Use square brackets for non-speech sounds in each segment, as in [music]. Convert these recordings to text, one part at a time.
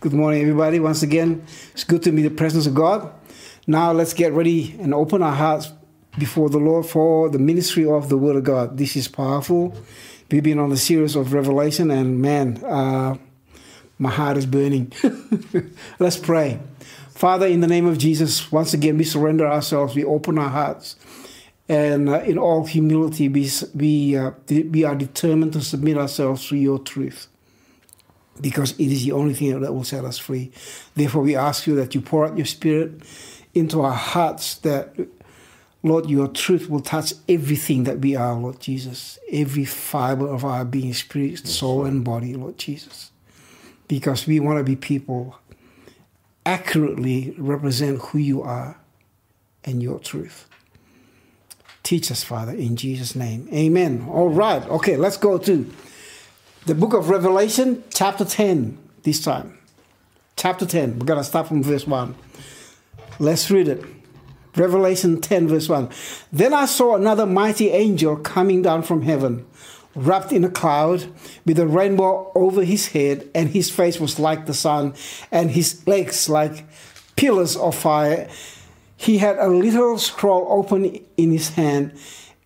Good morning, everybody. Once again, it's good to be the presence of God. Now, let's get ready and open our hearts before the Lord for the ministry of the Word of God. This is powerful. We've been on the series of Revelation, and man, uh, my heart is burning. [laughs] let's pray. Father, in the name of Jesus, once again, we surrender ourselves, we open our hearts, and uh, in all humility, we, we, uh, we are determined to submit ourselves to your truth because it is the only thing that will set us free. Therefore, we ask you that you pour out your spirit into our hearts, that, Lord, your truth will touch everything that we are, Lord Jesus, every fiber of our being, spirit, soul, and body, Lord Jesus. Because we want to be people accurately represent who you are and your truth. Teach us, Father, in Jesus' name. Amen. All right. Okay, let's go to the book of Revelation, chapter 10, this time. Chapter 10. We're going to start from verse 1. Let's read it. Revelation 10, verse 1. Then I saw another mighty angel coming down from heaven, wrapped in a cloud, with a rainbow over his head, and his face was like the sun, and his legs like pillars of fire. He had a little scroll open in his hand,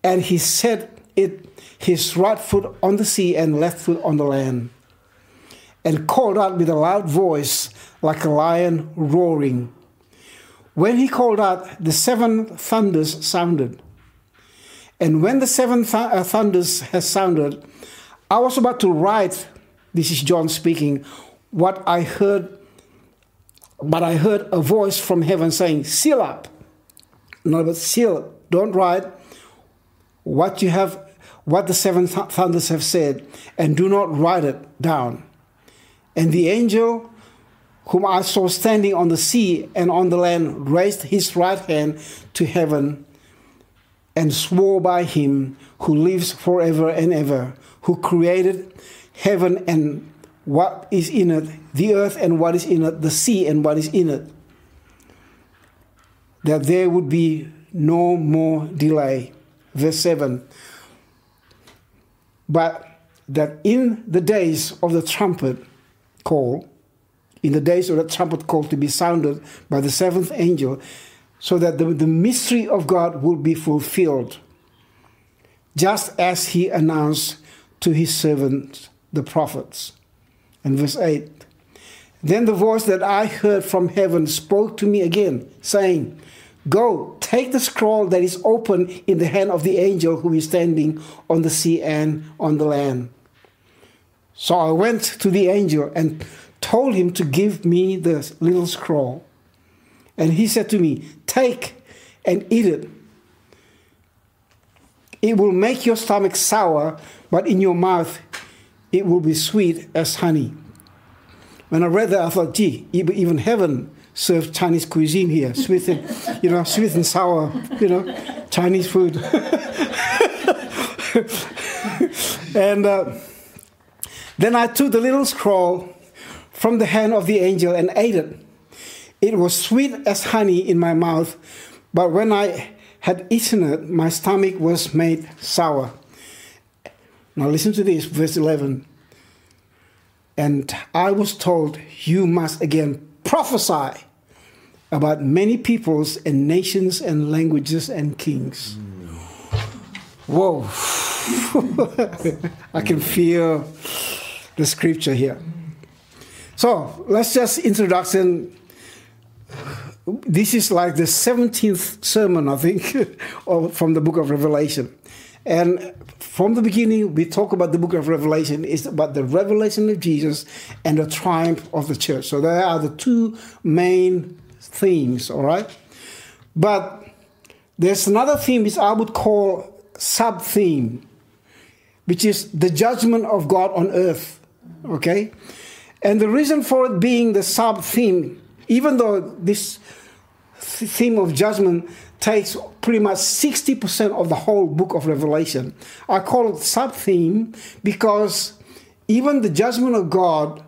and he set it his right foot on the sea and left foot on the land, and called out with a loud voice like a lion roaring. When he called out, the seven thunders sounded. And when the seven th- uh, thunders had sounded, I was about to write, this is John speaking, what I heard, but I heard a voice from heaven saying, Seal up. No, but seal, don't write what you have what the seven th- thunders have said, and do not write it down. And the angel whom I saw standing on the sea and on the land raised his right hand to heaven and swore by him who lives forever and ever, who created heaven and what is in it, the earth and what is in it, the sea and what is in it, that there would be no more delay. Verse 7 but that in the days of the trumpet call, in the days of the trumpet call to be sounded by the seventh angel, so that the, the mystery of God will be fulfilled, just as he announced to his servants, the prophets. And verse 8 Then the voice that I heard from heaven spoke to me again, saying, Go, take the scroll that is open in the hand of the angel who is standing on the sea and on the land. So I went to the angel and told him to give me the little scroll. And he said to me, Take and eat it. It will make your stomach sour, but in your mouth it will be sweet as honey. When I read that, I thought, gee, even heaven serve Chinese cuisine here, sweet and you know, sweet and sour, you know, Chinese food. [laughs] and uh, then I took the little scroll from the hand of the angel and ate it. It was sweet as honey in my mouth, but when I had eaten it, my stomach was made sour. Now listen to this, verse 11. And I was told, You must again prophesy about many peoples and nations and languages and kings. Mm. Whoa. [laughs] I can feel the scripture here. So let's just introduction. This is like the 17th sermon, I think, [laughs] from the book of Revelation. And from the beginning, we talk about the book of Revelation. It's about the revelation of Jesus and the triumph of the church. So there are the two main themes, all right? But there's another theme which I would call sub theme, which is the judgment of God on earth, okay? And the reason for it being the sub theme, even though this theme of judgment takes pretty much 60% of the whole book of Revelation. I call it sub theme because even the judgment of God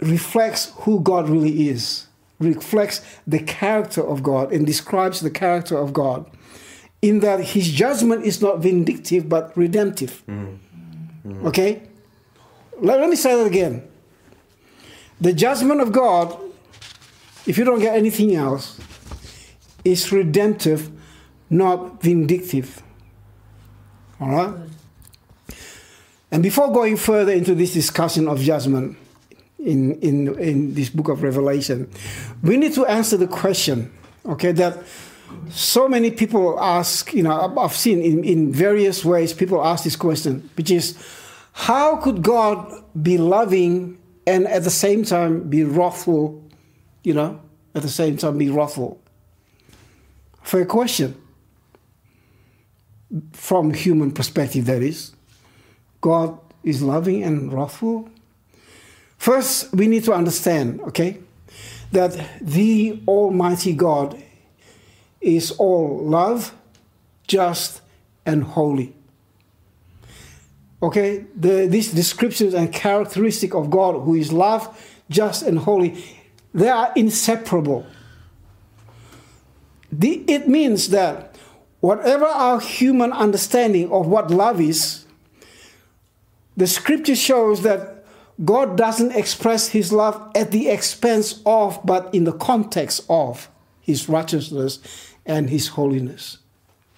reflects who God really is, reflects the character of God, and describes the character of God. In that his judgment is not vindictive but redemptive. Mm. Mm. Okay? Let, let me say that again. The judgment of God, if you don't get anything else, it's redemptive, not vindictive. All right? And before going further into this discussion of judgment in, in, in this book of Revelation, we need to answer the question, okay, that so many people ask, you know, I've seen in, in various ways people ask this question, which is how could God be loving and at the same time be wrathful, you know, at the same time be wrathful? Fair question. From human perspective, that is. God is loving and wrathful. First, we need to understand, okay, that the Almighty God is all love, just, and holy. Okay, the, these descriptions and characteristic of God, who is love, just, and holy, they are inseparable. The, it means that whatever our human understanding of what love is, the scripture shows that God doesn't express his love at the expense of, but in the context of his righteousness and his holiness.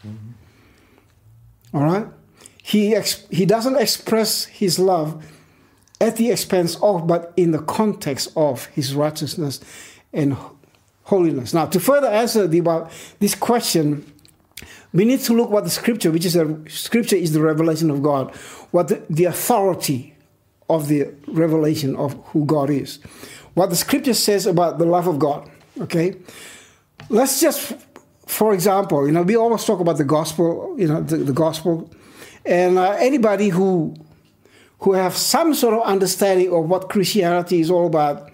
Mm-hmm. All right? He, ex- he doesn't express his love at the expense of, but in the context of his righteousness and holiness. Now, to further answer the, about this question, we need to look what the scripture, which is a scripture, is the revelation of God, what the, the authority of the revelation of who God is, what the scripture says about the love of God. Okay, let's just for example, you know, we always talk about the gospel, you know, the, the gospel, and uh, anybody who who have some sort of understanding of what Christianity is all about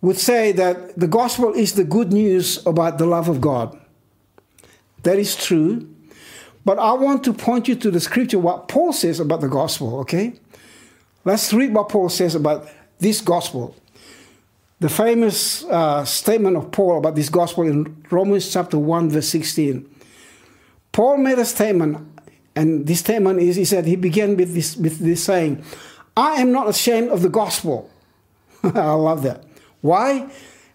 would say that the gospel is the good news about the love of God. That is true. But I want to point you to the scripture, what Paul says about the gospel, okay? Let's read what Paul says about this gospel the famous uh, statement of Paul about this gospel in Romans chapter 1, verse 16. Paul made a statement, and this statement is he said, he began with this, with this saying, I am not ashamed of the gospel. [laughs] I love that. Why?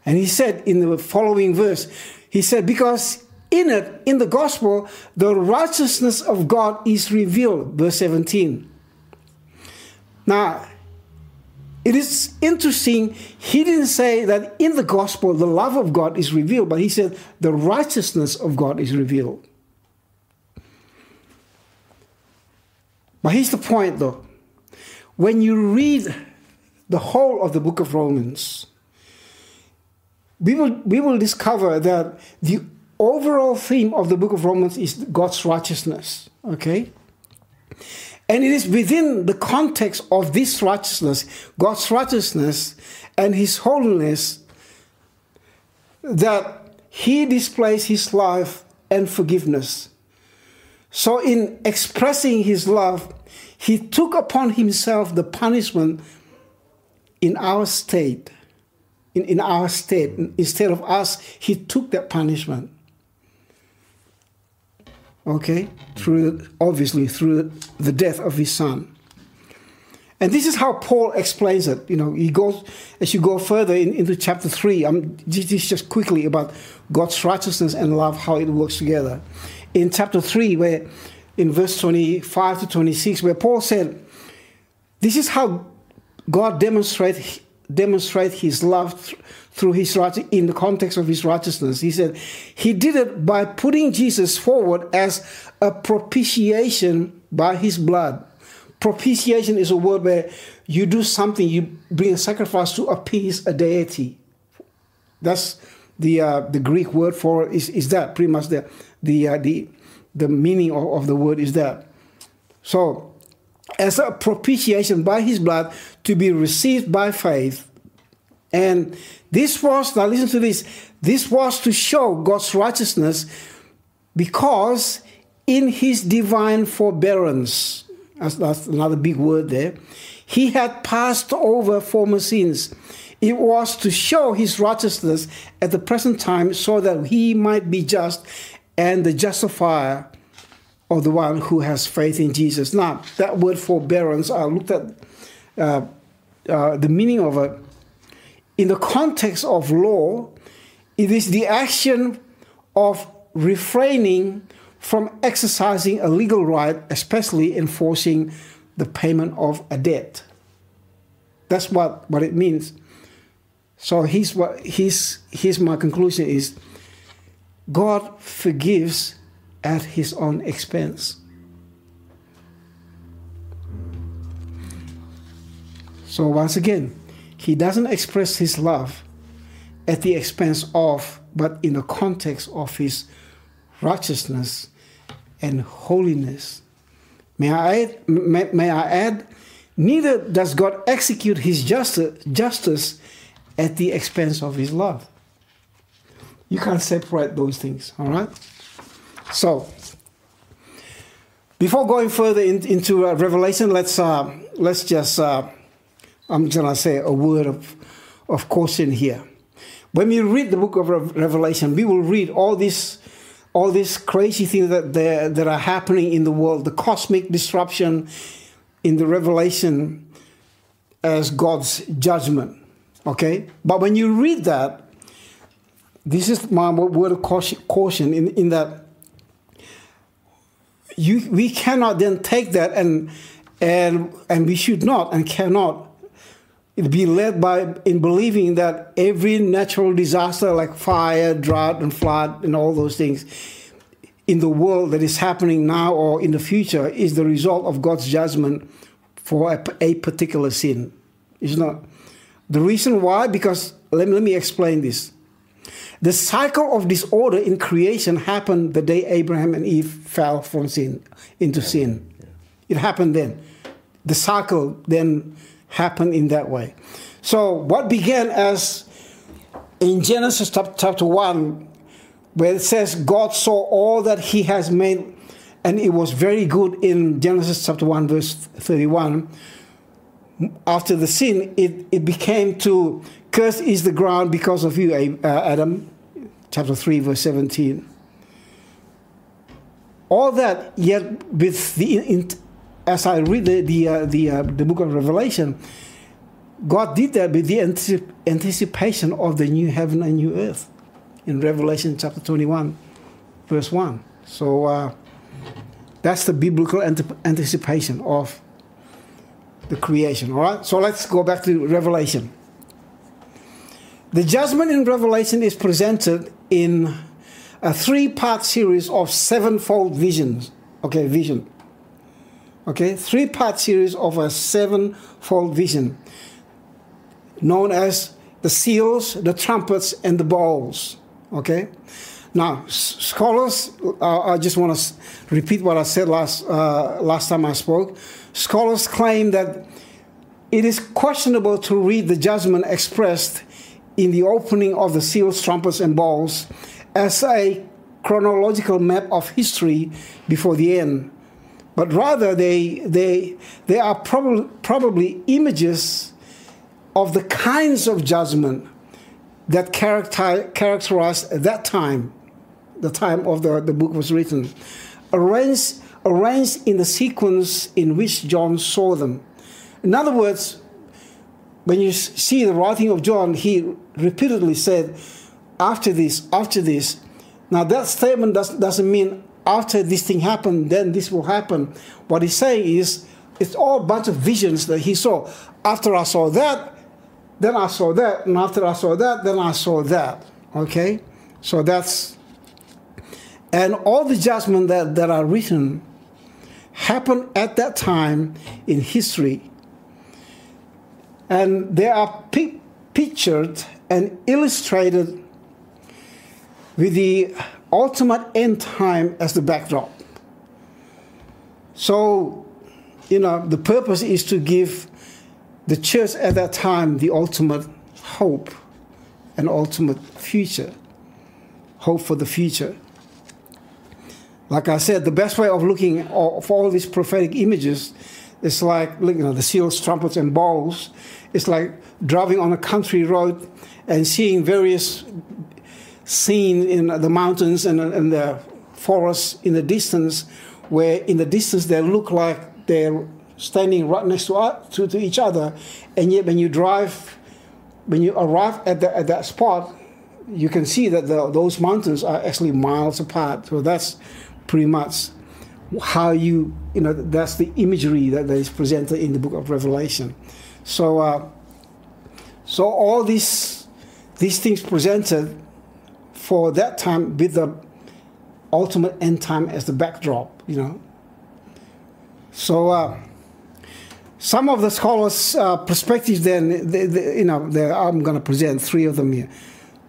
And he said in the following verse, he said, because in it, in the gospel, the righteousness of God is revealed. Verse 17. Now, it is interesting, he didn't say that in the gospel the love of God is revealed, but he said the righteousness of God is revealed. But here's the point though. When you read the whole of the book of Romans, we will, we will discover that the overall theme of the book of Romans is God's righteousness. Okay? And it is within the context of this righteousness, God's righteousness and His holiness, that He displays His love and forgiveness. So, in expressing His love, He took upon Himself the punishment in our state. In, in our state. Instead of us, He took that punishment okay, through obviously through the death of his son. And this is how Paul explains it. You know, he goes as you go further in, into chapter three. I'm this is just quickly about God's righteousness and love, how it works together. In chapter three, where in verse twenty-five to twenty-six, where Paul said, "This is how God demonstrate demonstrate His love." through his right in the context of his righteousness. He said he did it by putting Jesus forward as a propitiation by his blood. Propitiation is a word where you do something, you bring a sacrifice to appease a deity. That's the uh, the Greek word for is is that pretty much the the uh, the the meaning of, of the word is that. So, as a propitiation by his blood to be received by faith and this was, now listen to this, this was to show God's righteousness because in his divine forbearance, that's, that's another big word there, he had passed over former sins. It was to show his righteousness at the present time so that he might be just and the justifier of the one who has faith in Jesus. Now, that word forbearance, I looked at uh, uh, the meaning of it in the context of law, it is the action of refraining from exercising a legal right, especially enforcing the payment of a debt. That's what, what it means. So he's what he's here's my conclusion is God forgives at his own expense. So once again, he doesn't express his love at the expense of, but in the context of his righteousness and holiness. May I add, may, may I add neither does God execute his justice, justice at the expense of his love. You can't separate those things, all right? So, before going further in, into uh, Revelation, let's uh, let's just uh, I'm just gonna say a word of of caution here. When we read the book of Revelation, we will read all these all these crazy things that that are happening in the world, the cosmic disruption in the Revelation as God's judgment. Okay, but when you read that, this is my word of caution in, in that you we cannot then take that and and and we should not and cannot be led by in believing that every natural disaster like fire, drought, and flood, and all those things in the world that is happening now or in the future is the result of God's judgment for a, a particular sin. It's not. The reason why, because let me, let me explain this. The cycle of disorder in creation happened the day Abraham and Eve fell from sin into sin. It happened then. The cycle then happened in that way. So, what began as in Genesis chapter 1, where it says, God saw all that He has made, and it was very good in Genesis chapter 1, verse 31. After the sin, it, it became to curse is the ground because of you, uh, Adam, chapter 3, verse 17. All that, yet with the as I read the the uh, the, uh, the book of Revelation, God did that with the anticipation of the new heaven and new earth in Revelation chapter 21, verse 1. So uh, that's the biblical anticipation of the creation. All right, so let's go back to Revelation. The judgment in Revelation is presented in a three part series of sevenfold visions. Okay, vision. Okay, three part series of a sevenfold vision known as the seals, the trumpets, and the bowls. Okay? Now, scholars, uh, I just want to repeat what I said last, uh, last time I spoke. Scholars claim that it is questionable to read the judgment expressed in the opening of the seals, trumpets, and bowls as a chronological map of history before the end but rather they, they, they are prob- probably images of the kinds of judgment that character, characterized that time, the time of the, the book was written, arranged, arranged in the sequence in which John saw them. In other words, when you see the writing of John, he repeatedly said, after this, after this. Now, that statement does, doesn't mean after this thing happened, then this will happen. What he's saying is, it's all a bunch of visions that he saw. After I saw that, then I saw that, and after I saw that, then I saw that. Okay? So that's, and all the judgments that, that are written happened at that time in history. And they are pi- pictured and illustrated with the ultimate end time as the backdrop. So, you know, the purpose is to give the church at that time the ultimate hope and ultimate future. Hope for the future. Like I said, the best way of looking for all these prophetic images is like you know the seals, trumpets, and bowls. It's like driving on a country road and seeing various scenes in the mountains and, and the forests in the distance, where in the distance they look like they're standing right next to, to, to each other, and yet when you drive when you arrive at, the, at that spot, you can see that the, those mountains are actually miles apart. So that's pretty much how you, you know, that's the imagery that, that is presented in the book of Revelation. So, uh, so all these, these things presented for that time with the ultimate end time as the backdrop, you know. So, uh, some of the scholars' uh, perspectives, then, they, they, you know, I'm going to present three of them here.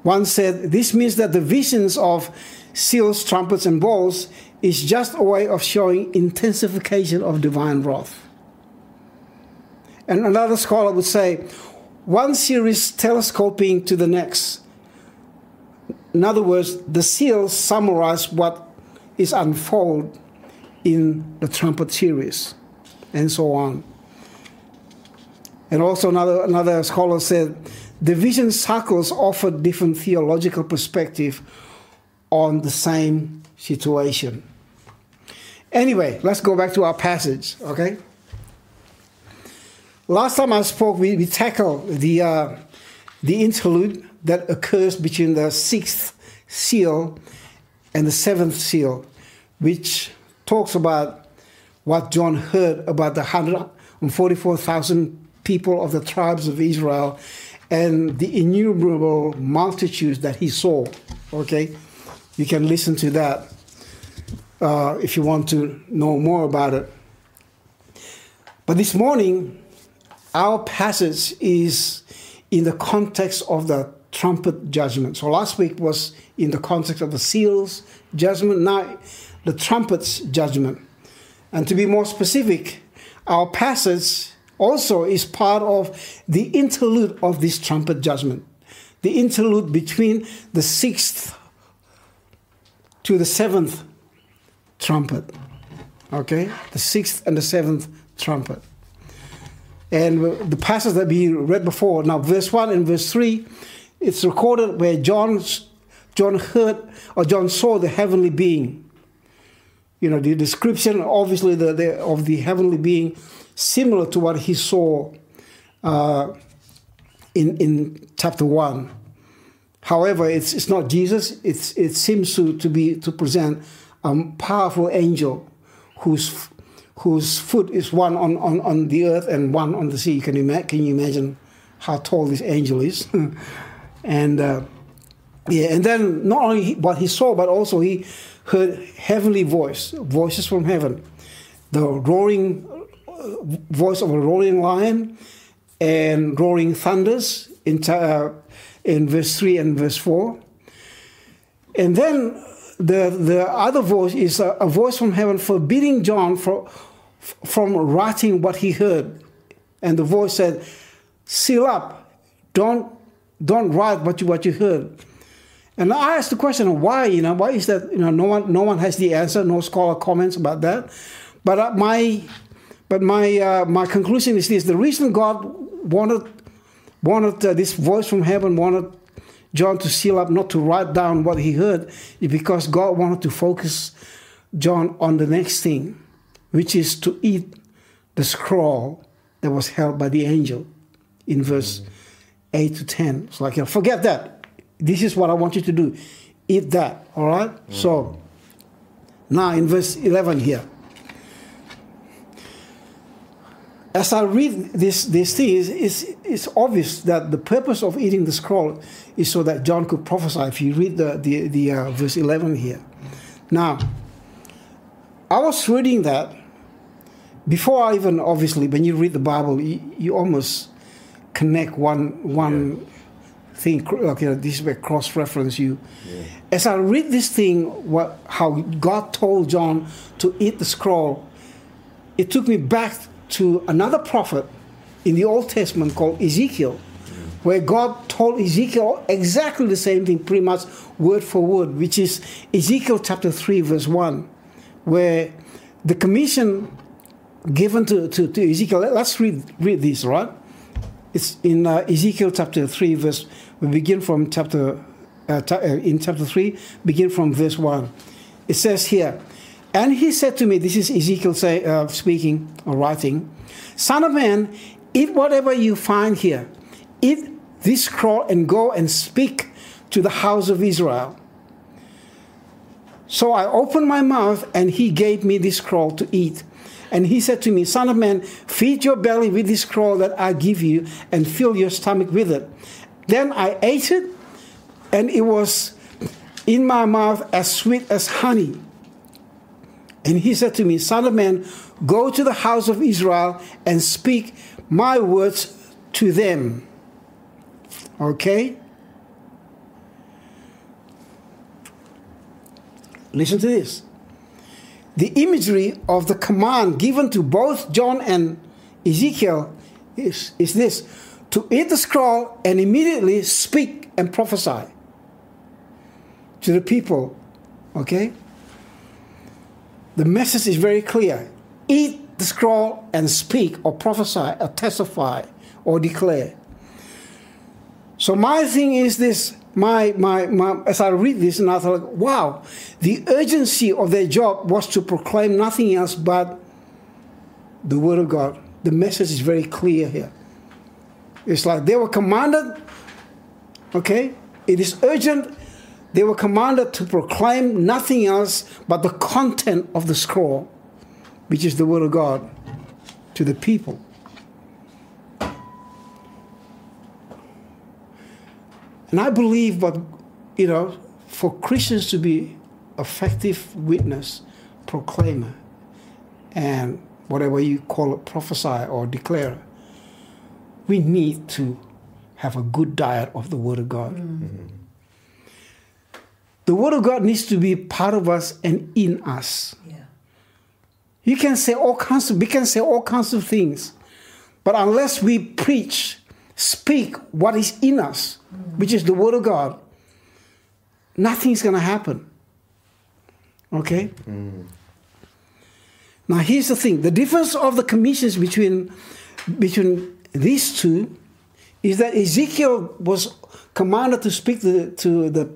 One said, This means that the visions of seals, trumpets, and bowls is just a way of showing intensification of divine wrath. And another scholar would say, one series telescoping to the next. In other words, the seals summarize what is unfold in the trumpet series, and so on. And also another, another scholar said, the vision circles offer different theological perspective on the same situation. Anyway, let's go back to our passage, okay? Last time I spoke, we, we tackled the, uh, the interlude that occurs between the sixth seal and the seventh seal, which talks about what John heard about the 144,000 people of the tribes of Israel and the innumerable multitudes that he saw. Okay, you can listen to that uh, if you want to know more about it. But this morning, our passage is in the context of the trumpet judgment. So last week was in the context of the seals judgment, now the trumpets judgment. And to be more specific, our passage also is part of the interlude of this trumpet judgment. The interlude between the sixth to the seventh trumpet. Okay? The sixth and the seventh trumpet. And the passage that we read before, now verse 1 and verse 3, it's recorded where John, John heard or John saw the heavenly being. You know, the description, obviously, the, the, of the heavenly being similar to what he saw uh, in, in chapter 1. However, it's, it's not Jesus. It's, it seems to, to be to present a powerful angel whose, whose foot is one on, on, on the earth and one on the sea. Can you, can you imagine how tall this angel is? [laughs] and uh, yeah, and then not only what he saw, but also he heard heavenly voice, voices from heaven, the roaring voice of a roaring lion and roaring thunders in, uh, in verse 3 and verse 4. And then the, the other voice is a, a voice from heaven forbidding John for, from writing what he heard. And the voice said, Seal up, don't, don't write what you, what you heard. And I asked the question, why? You know, why is that? You know, no one, no one has the answer. No scholar comments about that. But uh, my but my, uh, my conclusion is this the reason God wanted, wanted uh, this voice from heaven, wanted John to seal up, not to write down what he heard, because God wanted to focus John on the next thing, which is to eat the scroll that was held by the angel in verse mm-hmm. 8 to 10. It's like, forget that. This is what I want you to do. Eat that, all right? mm-hmm. So, now in verse 11 here. As I read this, this thing, it's, it's, obvious that the purpose of eating the scroll is so that John could prophesy. If you read the, the, the uh, verse 11 here. Now, I was reading that before I even, obviously, when you read the Bible, you, you almost connect one, one yeah. thing. Okay, this is where cross reference you. Yeah. As I read this thing, what, how God told John to eat the scroll, it took me back to another prophet in the Old Testament called Ezekiel, where God told Ezekiel exactly the same thing, pretty much word for word, which is Ezekiel chapter 3, verse 1, where the commission given to, to, to Ezekiel, let's read, read this, right? It's in uh, Ezekiel chapter 3, verse, we begin from chapter, uh, uh in chapter 3, begin from verse 1. It says here, and he said to me, this is Ezekiel say, uh, speaking or writing, Son of man, eat whatever you find here. Eat this scroll and go and speak to the house of Israel. So I opened my mouth, and he gave me this scroll to eat. And he said to me, Son of man, feed your belly with this scroll that I give you, and fill your stomach with it. Then I ate it, and it was in my mouth as sweet as honey. And he said to me, Son of man, go to the house of Israel and speak my words to them. Okay? Listen to this. The imagery of the command given to both John and Ezekiel is, is this to eat the scroll and immediately speak and prophesy to the people. Okay? The message is very clear. Eat the scroll and speak or prophesy or testify or declare. So my thing is this my, my, my, as I read this, and I thought, wow, the urgency of their job was to proclaim nothing else but the Word of God. The message is very clear here. It's like they were commanded, okay, it is urgent. They were commanded to proclaim nothing else but the content of the scroll, which is the Word of God, to the people. And I believe, but you know, for Christians to be effective witness, proclaimer, and whatever you call it, prophesy or declare, we need to have a good diet of the Word of God. Mm-hmm. The Word of God needs to be part of us and in us. Yeah. You can say all kinds of we can say all kinds of things, but unless we preach, speak what is in us, which is the Word of God, nothing's going to happen. Okay? Mm. Now, here's the thing the difference of the commissions between, between these two is that Ezekiel was commanded to speak to, to, the,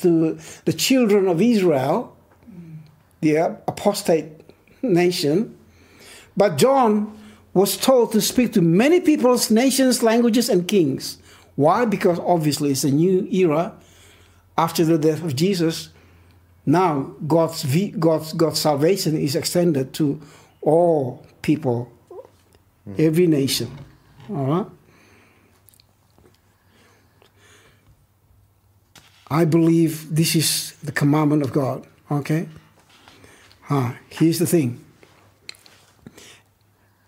to the children of Israel, the apostate nation, but John was told to speak to many peoples, nations, languages, and kings. Why? Because obviously it's a new era after the death of Jesus. Now God's God's God's salvation is extended to all people, every nation. All right. I believe this is the commandment of God. Okay. Ah, here's the thing.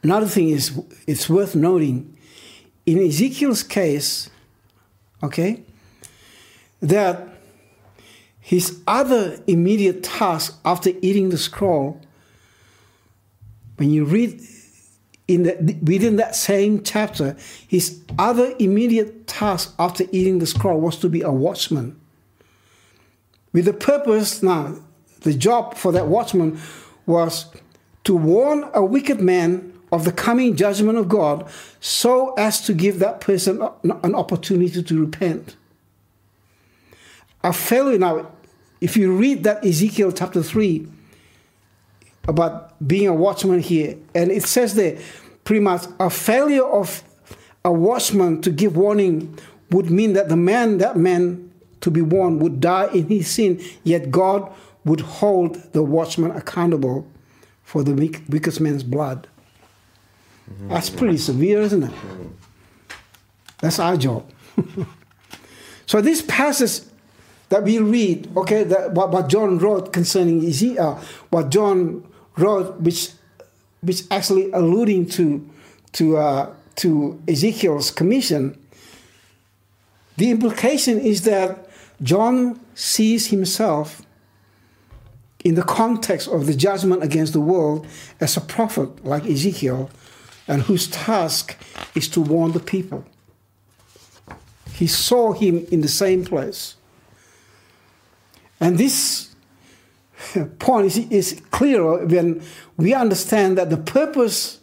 Another thing is it's worth noting in Ezekiel's case, okay, that his other immediate task after eating the scroll, when you read in the, within that same chapter, his other immediate task after eating the scroll was to be a watchman. With the purpose, now, the job for that watchman was to warn a wicked man of the coming judgment of God so as to give that person an opportunity to repent. A failure now, if you read that Ezekiel chapter 3 about being a watchman here, and it says there pretty much a failure of a watchman to give warning would mean that the man, that man to be warned, would die in his sin, yet God would hold the watchman accountable for the weakest man's blood. Mm-hmm. That's pretty severe, isn't it? That's our job. [laughs] so this passage that we read, okay, that what, what John wrote concerning Ezekiel, what John wrote, which which actually alluding to to uh, to Ezekiel's commission. The implication is that John sees himself in the context of the judgment against the world as a prophet like Ezekiel and whose task is to warn the people. He saw him in the same place. And this [laughs] point is, is clearer when we understand that the purpose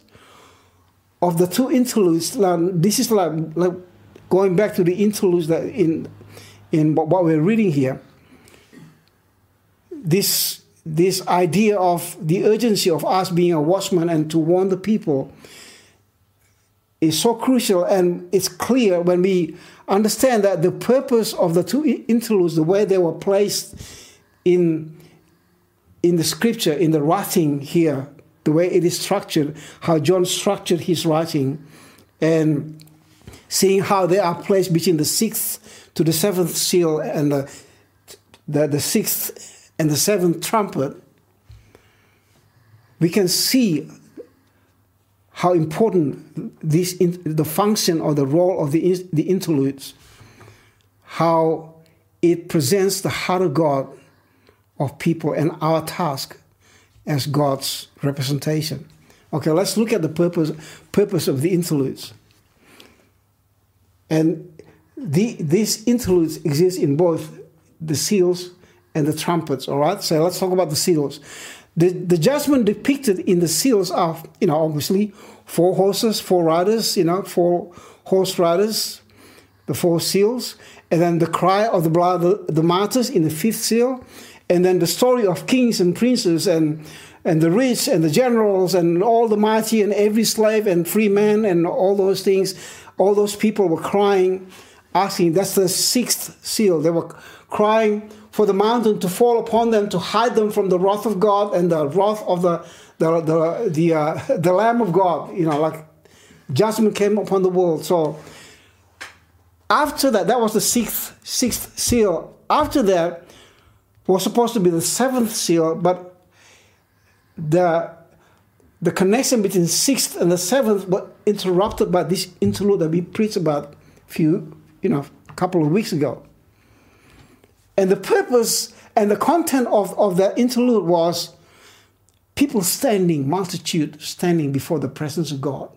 of the two interludes, this is like, like going back to the interludes that in, in what we're reading here. This, this idea of the urgency of us being a watchman and to warn the people is so crucial and it's clear when we understand that the purpose of the two interludes, the way they were placed in, in the scripture, in the writing here, the way it is structured, how John structured his writing, and seeing how they are placed between the sixth to the seventh seal and the, the, the sixth and the seventh trumpet, we can see how important this in, the function or the role of the, the interludes, how it presents the heart of God of people and our task as God's representation. Okay, let's look at the purpose purpose of the interludes. And the, these interludes exist in both the seals and the trumpets. All right, so let's talk about the seals. The, the judgment depicted in the seals are, you know, obviously four horses, four riders, you know, four horse riders, the four seals, and then the cry of the blood the, the martyrs in the fifth seal, and then the story of kings and princes and and the rich and the generals and all the mighty and every slave and free man and all those things, all those people were crying, asking. That's the sixth seal. They were crying for the mountain to fall upon them to hide them from the wrath of God and the wrath of the the the the, uh, [laughs] the Lamb of God. You know, like judgment came upon the world. So after that, that was the sixth sixth seal. After that was supposed to be the seventh seal, but the the connection between sixth and the seventh was interrupted by this interlude that we preached about few, you know, a couple of weeks ago. And the purpose and the content of, of that interlude was people standing, multitude standing before the presence of God.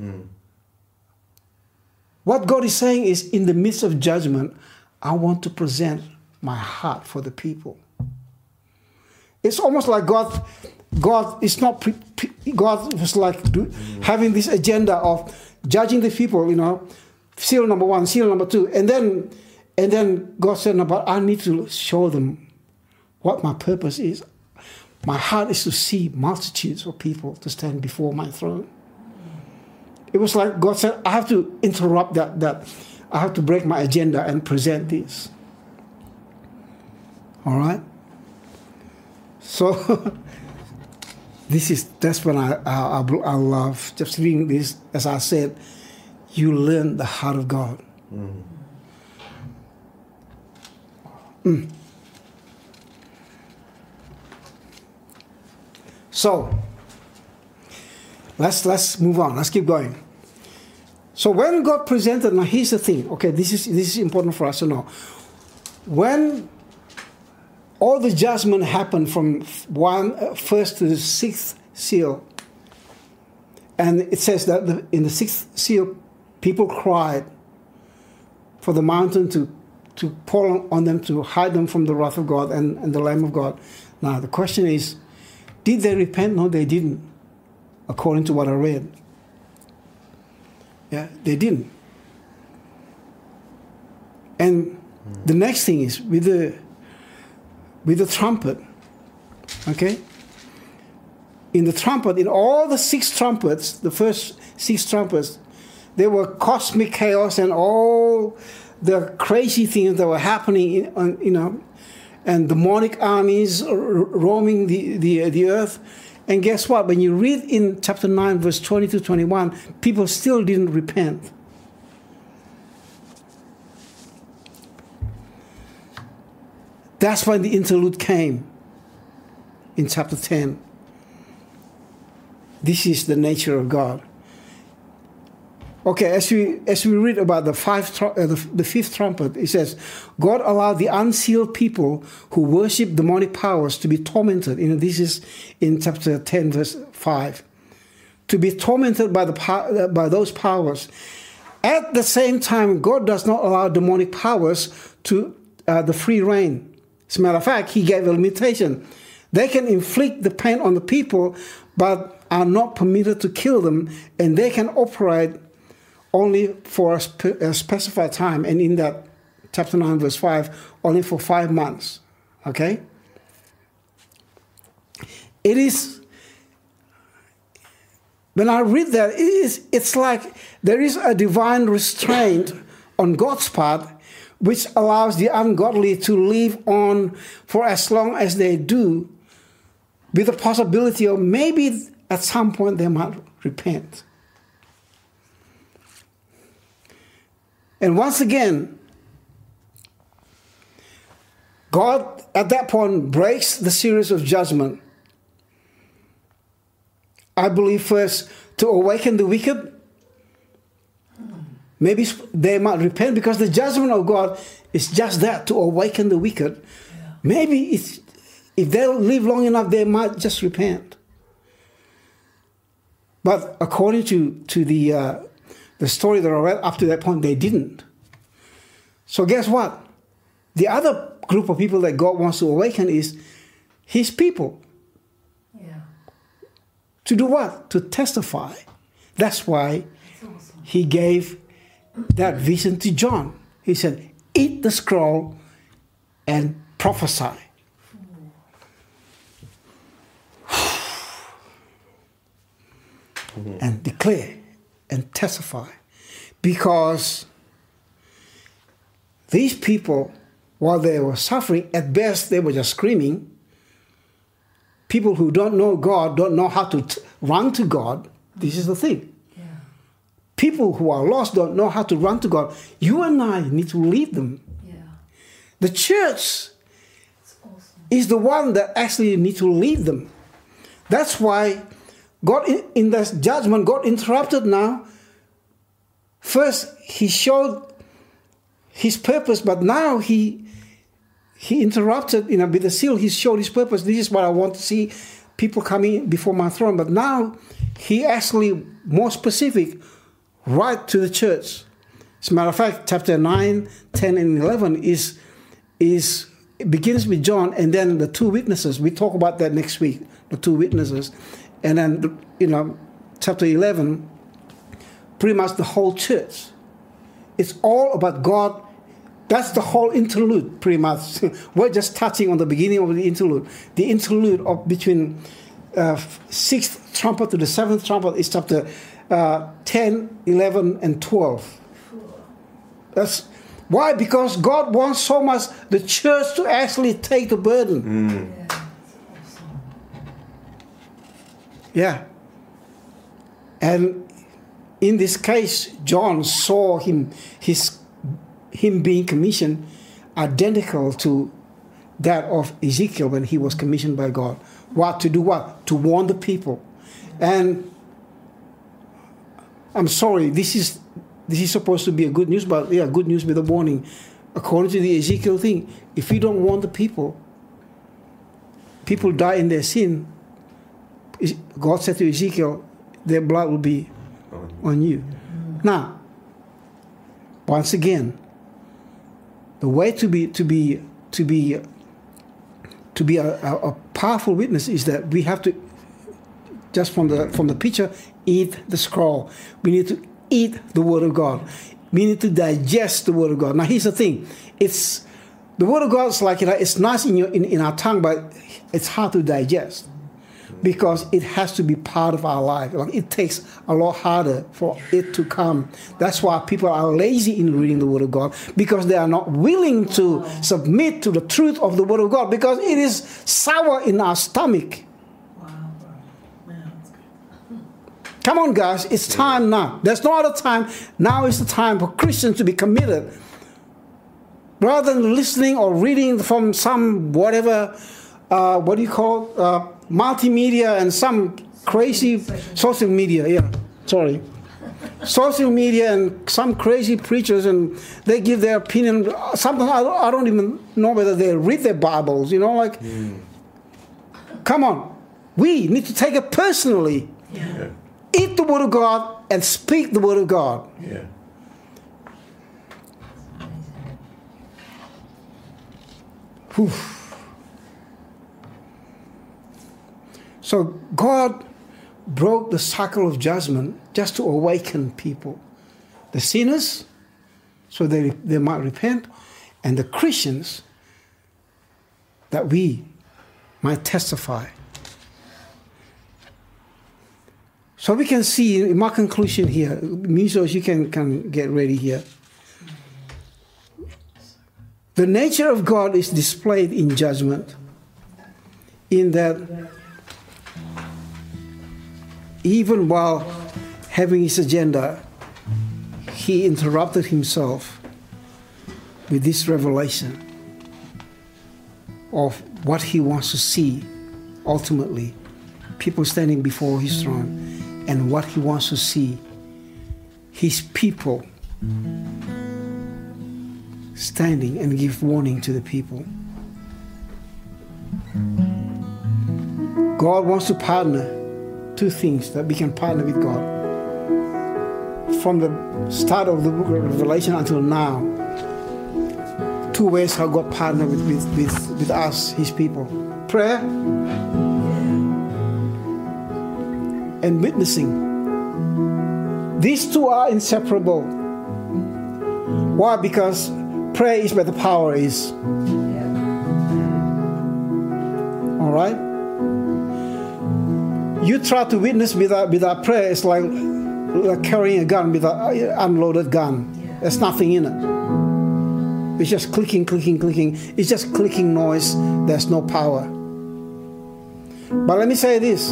Mm. What God is saying is, in the midst of judgment, I want to present my heart for the people. It's almost like God, God is not, God was like having this agenda of judging the people, you know, seal number one, seal number two, and then and then God said, but I need to show them what my purpose is. My heart is to see multitudes of people to stand before my throne. It was like God said, I have to interrupt that, that I have to break my agenda and present this. All right? So, [laughs] this is, that's when I, I, I, love just reading this. As I said, you learn the heart of God. Mm. Mm. So let's let's move on. Let's keep going. So when God presented, now here's the thing. Okay, this is this is important for us to know. When all the judgment happened from one uh, to the sixth seal, and it says that the, in the sixth seal, people cried for the mountain to to pour on them to hide them from the wrath of God and, and the Lamb of God. Now, the question is did they repent? No, they didn't, according to what I read. Yeah, they didn't. And hmm. the next thing is with the with the trumpet. Okay? In the trumpet, in all the six trumpets, the first six trumpets, there were cosmic chaos and all the crazy things that were happening, in, you know, and demonic armies roaming the, the, uh, the earth. And guess what? When you read in chapter 9, verse 20 to 21, people still didn't repent. That's when the interlude came in chapter 10. This is the nature of God. Okay, as we as we read about the five uh, the, the fifth trumpet, it says, God allowed the unsealed people who worship demonic powers to be tormented. You know, this is in chapter ten, verse five, to be tormented by the uh, by those powers. At the same time, God does not allow demonic powers to uh, the free reign. As a matter of fact, He gave a limitation. They can inflict the pain on the people, but are not permitted to kill them, and they can operate only for a, a specified time, and in that chapter 9, verse 5, only for five months. Okay? It is when I read that, it is, it's like there is a divine restraint on God's part which allows the ungodly to live on for as long as they do, with the possibility of maybe at some point they might repent. And once again, God at that point breaks the series of judgment. I believe first to awaken the wicked. Maybe they might repent because the judgment of God is just that to awaken the wicked. Yeah. Maybe it's, if they live long enough, they might just repent. But according to, to the, uh, the story that I read up to that point, they didn't. So, guess what? The other group of people that God wants to awaken is His people. Yeah. To do what? To testify. That's why awesome. He gave that vision to John. He said, Eat the scroll and prophesy. Hmm. and declare and testify. Because these people, while they were suffering, at best they were just screaming. People who don't know God don't know how to t- run to God. This is the thing. Yeah. People who are lost don't know how to run to God. You and I need to lead them. Yeah. The church awesome. is the one that actually need to lead them. That's why God, in this judgment, God interrupted now. First, He showed His purpose, but now He He interrupted, you know, with the seal, He showed His purpose. This is what I want to see people coming before my throne. But now He actually more specific, right to the church. As a matter of fact, chapter 9, 10, and 11 is, is begins with John and then the two witnesses. We talk about that next week, the two witnesses. And then, you know, chapter 11, pretty much the whole church. It's all about God. That's the whole interlude, pretty much. [laughs] We're just touching on the beginning of the interlude. The interlude of between uh, sixth trumpet to the seventh trumpet is chapter uh, 10, 11, and 12. That's why? Because God wants so much the church to actually take the burden. Mm. Yeah. And in this case, John saw him, his, him being commissioned identical to that of Ezekiel when he was commissioned by God. What to do? What to warn the people? And I'm sorry, this is this is supposed to be a good news, but yeah, good news with a warning. According to the Ezekiel thing, if you don't warn the people, people die in their sin, God said to Ezekiel, their blood will be on you. Now, once again, the way to be to be to be to be a, a, a powerful witness is that we have to just from the from the picture eat the scroll. We need to eat the word of God. We need to digest the word of God. Now here's the thing: it's the word of God is like you know, it's nice in your in, in our tongue, but it's hard to digest because it has to be part of our life. Like it takes a lot harder for it to come. That's why people are lazy in reading the Word of God because they are not willing to submit to the truth of the Word of God because it is sour in our stomach. Come on, guys, it's time now. There's no other time. Now is the time for Christians to be committed. Rather than listening or reading from some whatever, uh, what do you call uh, multimedia and some crazy social media. Yeah, sorry. social media and some crazy preachers and they give their opinion. Sometimes I don't even know whether they read their Bibles. You know, like, mm. come on, we need to take it personally. Yeah. Eat the Word of God and speak the Word of God. Yeah. Whew. So God broke the cycle of judgment just to awaken people. The sinners, so they, they might repent, and the Christians, that we might testify. So we can see in my conclusion here, Musos, you can, can get ready here. The nature of God is displayed in judgment, in that even while having his agenda, he interrupted himself with this revelation of what he wants to see ultimately people standing before his throne and what he wants to see his people standing and give warning to the people. God wants to partner two things that we can partner with God. From the start of the book of Revelation until now, two ways how God partnered with, with, with, with us, his people. Prayer and witnessing. These two are inseparable. Why? Because prayer is where the power is. All right? You try to witness without, without prayer, it's like, like carrying a gun with an unloaded gun. There's nothing in it. It's just clicking, clicking, clicking. It's just clicking noise. There's no power. But let me say this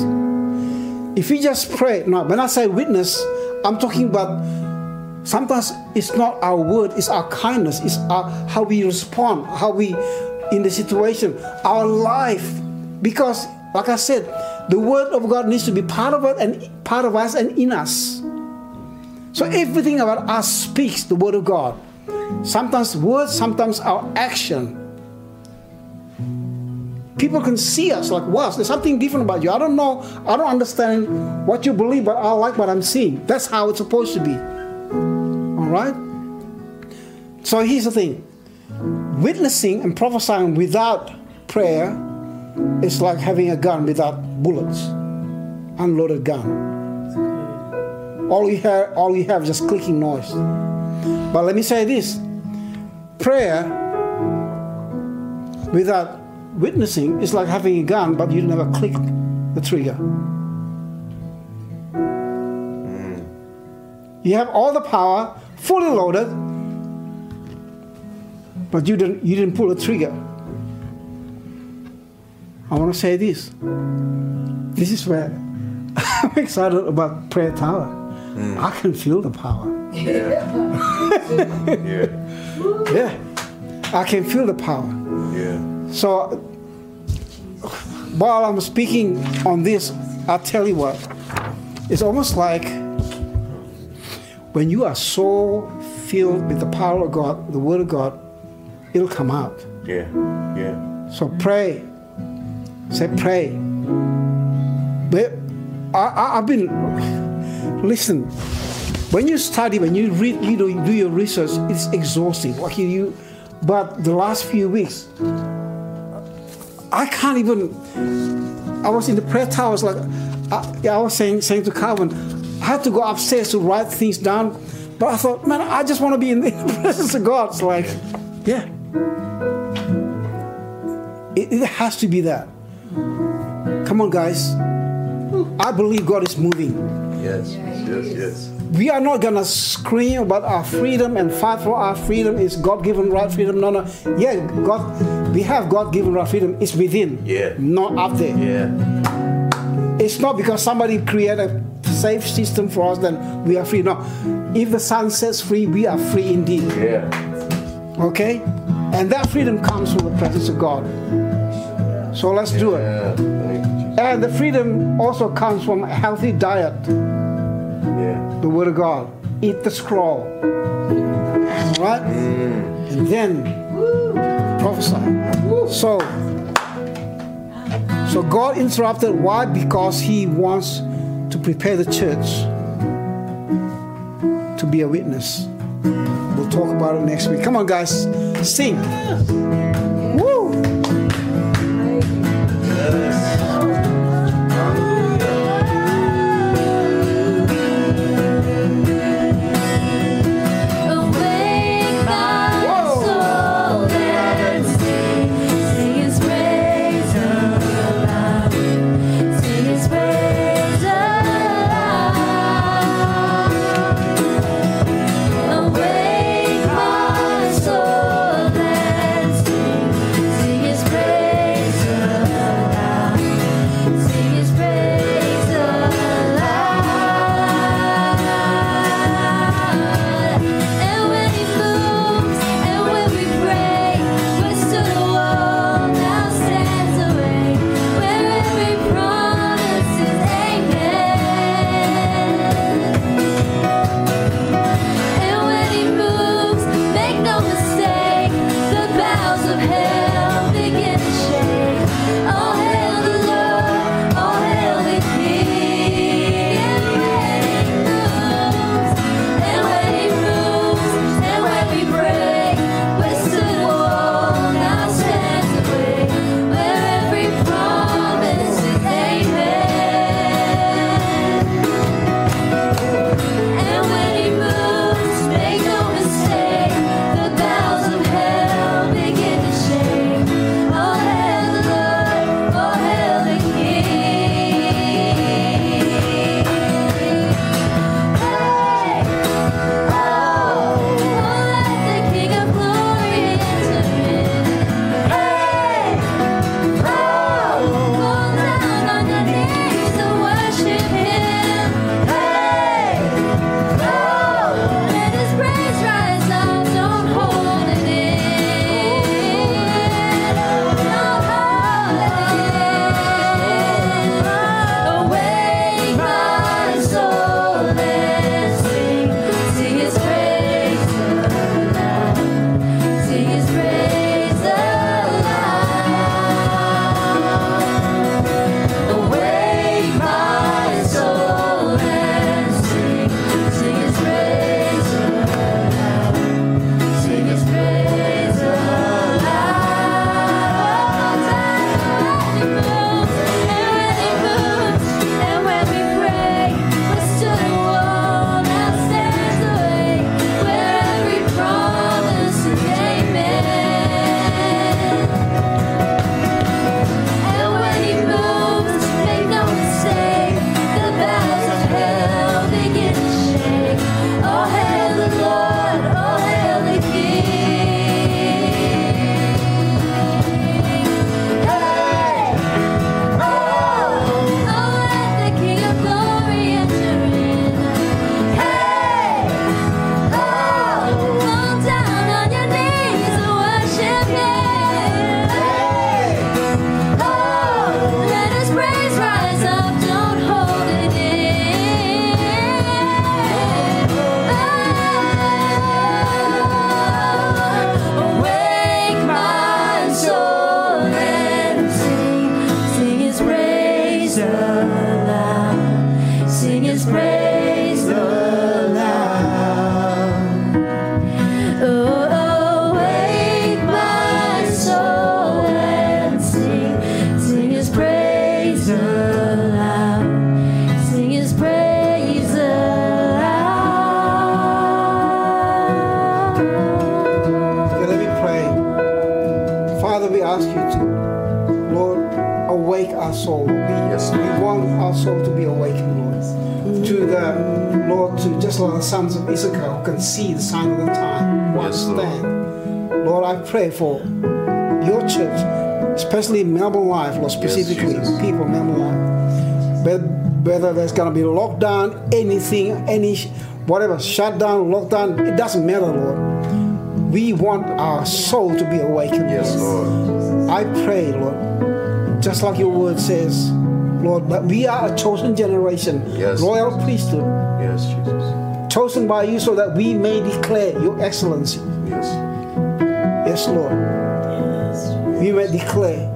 if we just pray, now when I say witness, I'm talking about sometimes it's not our word, it's our kindness, it's our, how we respond, how we in the situation, our life. Because, like I said, the word of God needs to be part of it and part of us and in us. So everything about us speaks the word of God. Sometimes words, sometimes our action people can see us like, wow, there's something different about you. I don't know, I don't understand what you believe, but I like what I'm seeing. That's how it's supposed to be. All right? So here's the thing witnessing and prophesying without prayer is like having a gun without bullets, unloaded gun. All you have, all you have is just clicking noise. But let me say this: prayer without witnessing is like having a gun, but you never click the trigger. Mm. You have all the power, fully loaded, but you didn't, you didn't pull the trigger. I want to say this. This is where [laughs] I'm excited about Prayer Tower. Mm. I can feel the power. Yeah. yeah. [laughs] yeah. I can feel the power. Yeah. So while I'm speaking on this, I'll tell you what. It's almost like when you are so filled with the power of God, the Word of God, it'll come out. Yeah, yeah. So pray. Say pray. But I, have been listen. When you study, when you read, you do, do your research, it's exhausting. Like you, but the last few weeks, I can't even. I was in the prayer tower. I was like, I, I was saying, saying to Calvin, I had to go upstairs to write things down. But I thought, man, I just want to be in the, [laughs] in the presence of God. It's like, yeah. It, it has to be that. Come on, guys. I believe God is moving. Yes, yes, yes. We are not gonna scream about our freedom and fight for our freedom. Is God given right freedom? No, no. Yeah, God, we have God given right freedom. It's within. Yeah. Not up there. Yeah. It's not because somebody created a safe system for us then we are free. No. If the Son sets free, we are free indeed. Yeah. Okay? And that freedom comes from the presence of God. So let's do it. And the freedom also comes from a healthy diet. Yeah. The Word of God. Eat the scroll. Right? Mm. And then prophesy. So, so God interrupted. Why? Because He wants to prepare the church to be a witness. We'll talk about it next week. Come on, guys, sing. Pray for your church, especially Melbourne Life, Lord, specifically yes, people Melbourne Life. But whether there's going to be lockdown, anything, any whatever, shutdown, lockdown, it doesn't matter, Lord. We want our soul to be awakened. Yes, Lord. I pray, Lord, just like your word says, Lord, that we are a chosen generation, yes, royal priesthood. Yes, Jesus. Chosen by you so that we may declare your excellency. Yes. Yes, Lord. Yes. We may declare.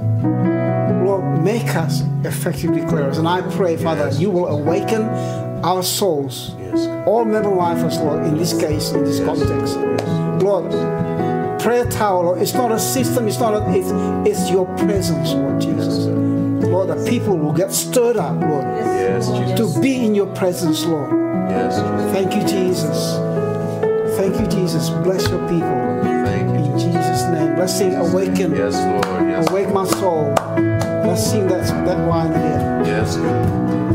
Lord, make us effective declarers. And I pray, Father, yes. you will awaken our souls. Yes. All Melbourne Life lifers, Lord, in this case, in this yes. context. Lord, prayer tower, Lord, it's not a system, it's not a, it's, it's your presence, Lord Jesus. Lord, the people will get stirred up, Lord, yes, to be in your presence, Lord. Yes, Thank you, Jesus. Thank you, Jesus. Bless your people. In Jesus' name. Let's sing Awaken. Yes, Lord. Yes. Awake my soul. Let's sing that, that line again. Yes, God.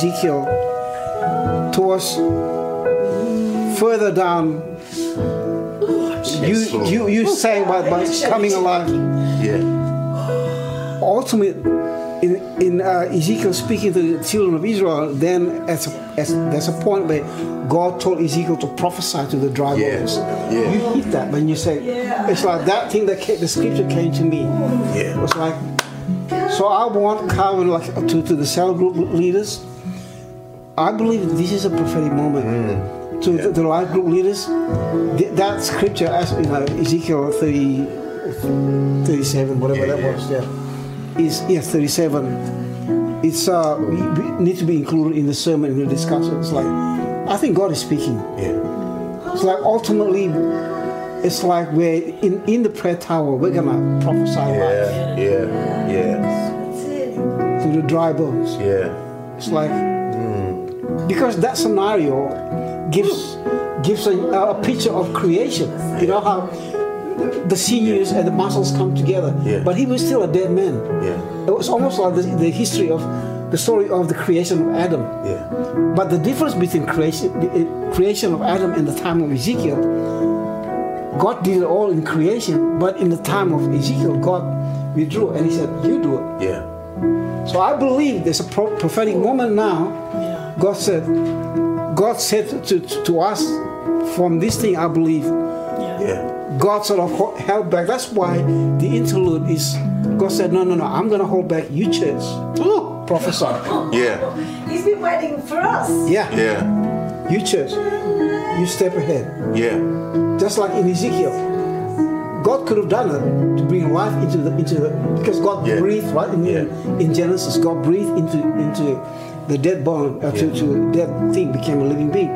John and Ezekiel towards further down. You Yes, Lord. you you saying about, about coming alive. Yeah. Ultimately, in in uh, Ezekiel speaking to the children of Israel, then as, a, as there's a point where God told Ezekiel to prophesy to the dry Yeah, bones. yeah. You hit that when you say it's like that thing that came, the scripture came to me. Yeah. It was like so. I want Calvin like to to the cell group leaders. I believe this is a prophetic moment. To the, the life group leaders, th- that scripture, as you know, Ezekiel 30, 37, whatever Yeah, that yeah. was, yeah, is yes, 37. It's uh, we, we need to be included in the sermon in the discussion. It's like, I think God is speaking. Yeah. It's like ultimately, it's like we're in in the prayer tower. We're gonna prophesy life Yeah. Yeah. Yeah. That's it. to the dry bones. Yeah. It's like because that scenario gives gives a, a picture of creation. You know how the sinews and the muscles come together, Yeah. but he was still a dead man. Yeah. It was almost like the, the history of the story of the creation of Adam. Yeah. But the difference between creation, the creation of Adam and the time of Ezekiel, God did it all in creation, but in the time of Ezekiel, God withdrew and He said, "You do it." Yeah. So I believe there's a pro- prophetic moment now. God said, God said to, to, to us from this thing, I believe, Yeah. God sort of held back. That's why the interlude is, God said, no, no, no, I'm going to hold back you church. Ooh, prophesy. Yeah. He's been waiting for us. Yeah, Yeah. you church, you step ahead. Yeah. Just like in Ezekiel. God could have done it to bring life into the into the because God Yeah. breathed right in, Yeah. in Genesis. God breathed into into the dead bone uh, to, Yeah. to dead thing became a living being.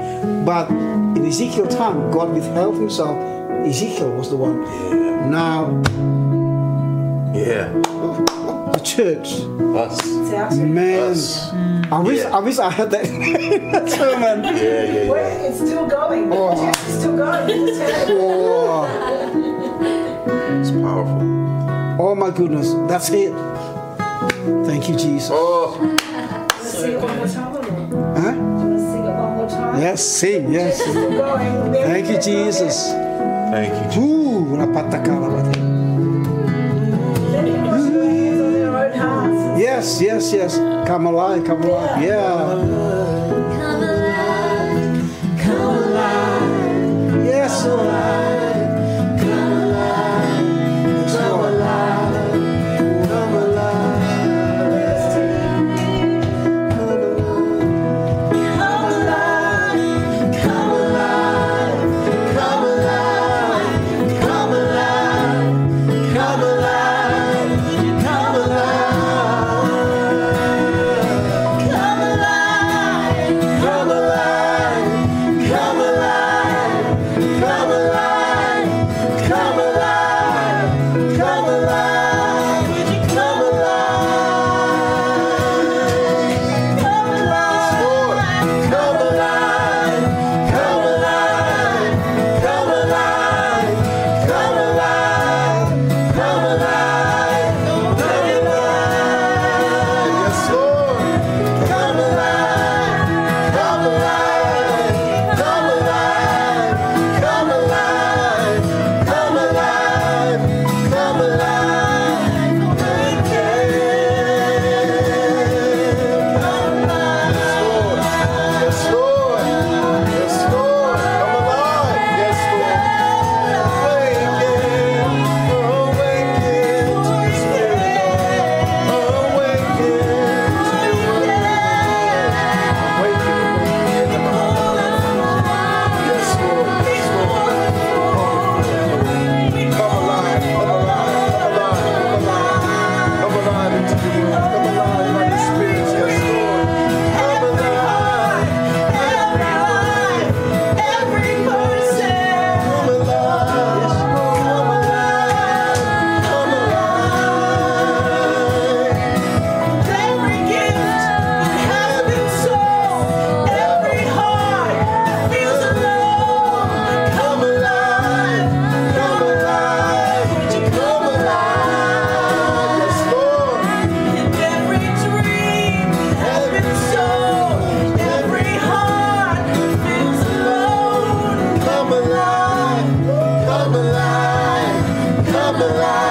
But in Ezekiel time, God withheld Himself. Ezekiel was the one. Now Yeah. the church, Us. It's out. man, Us. I wish Yeah. I wish I had that [laughs] sermon. Yeah. Yeah. Wait, Yeah. it's still going. Oh. It's still going. It's [laughs] Oh, It's powerful. oh my goodness, that's it. Thank you, Jesus. Oh. Huh? Do you want to sing it one more time? Yes, sing, yes. It's still going. Thank you, Jesus. Thank you. Jesus. Ooh, la patacala, bate. Let them wash their hands on their own hearts. Yes, yes, yes. Come alive, come alive. Yeah. alive.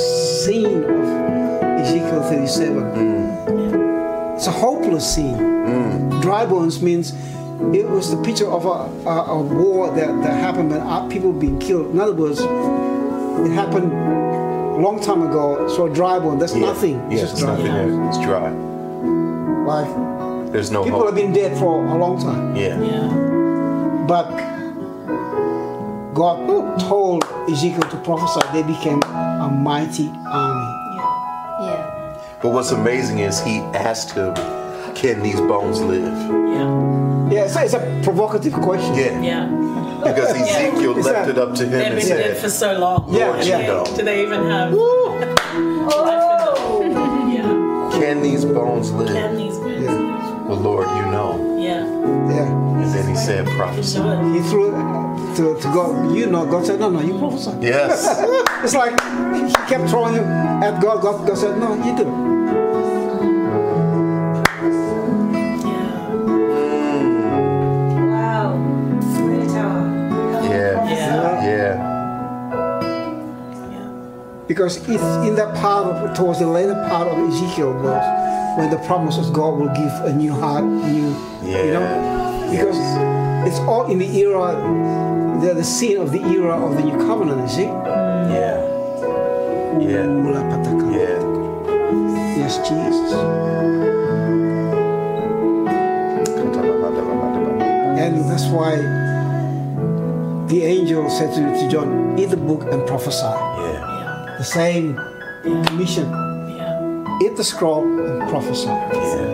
Scene of Ezekiel 37, it's a hopeless scene. Dry bones means it was the picture of a, a, a war that, that happened when our people being killed. In other words, it happened a long time ago. So dry bone, that's Yeah. nothing. It's Yes, just dry. nothing there. It's dry. Like There's no people have been dead for a long time. Yeah. Yeah. But God told Ezekiel to prophesy, they became a mighty army. Yeah. yeah. But what's amazing is he asked him, "Can these bones live?" Yeah. Yeah, it's a, it's a provocative question. Yeah. Yeah. Because Ezekiel Is left that- it up to him They've and been dead for so long. Yeah, Lord, yeah. Do they, do they even have [laughs] life in them? Oh. Yeah. "Can these bones live?" Well, Lord, you know. Yeah. Yeah. And then he said, "Prophesy." He threw it to, to God, you know, God said, no, no, you prophesy. Yes. [laughs] It's like he he kept throwing him at God. God, God said, no, you do it. Yeah. Wow. Great tower. Yeah. Yeah. Yeah. Yeah. Because it's in that part of, towards the later part of Ezekiel was when the promise of God will give a new heart, new, you know, Yeah. because it's all in the era, the, the scene of the era of the new covenant, you see? Yeah. Yeah. Ooh, la pataka. Yeah. Yes, Jesus. And that's why the angel said to, to John, eat the book and prophesy. Yeah. Yeah. The same commission. Eat the scroll and prophesy. Yeah.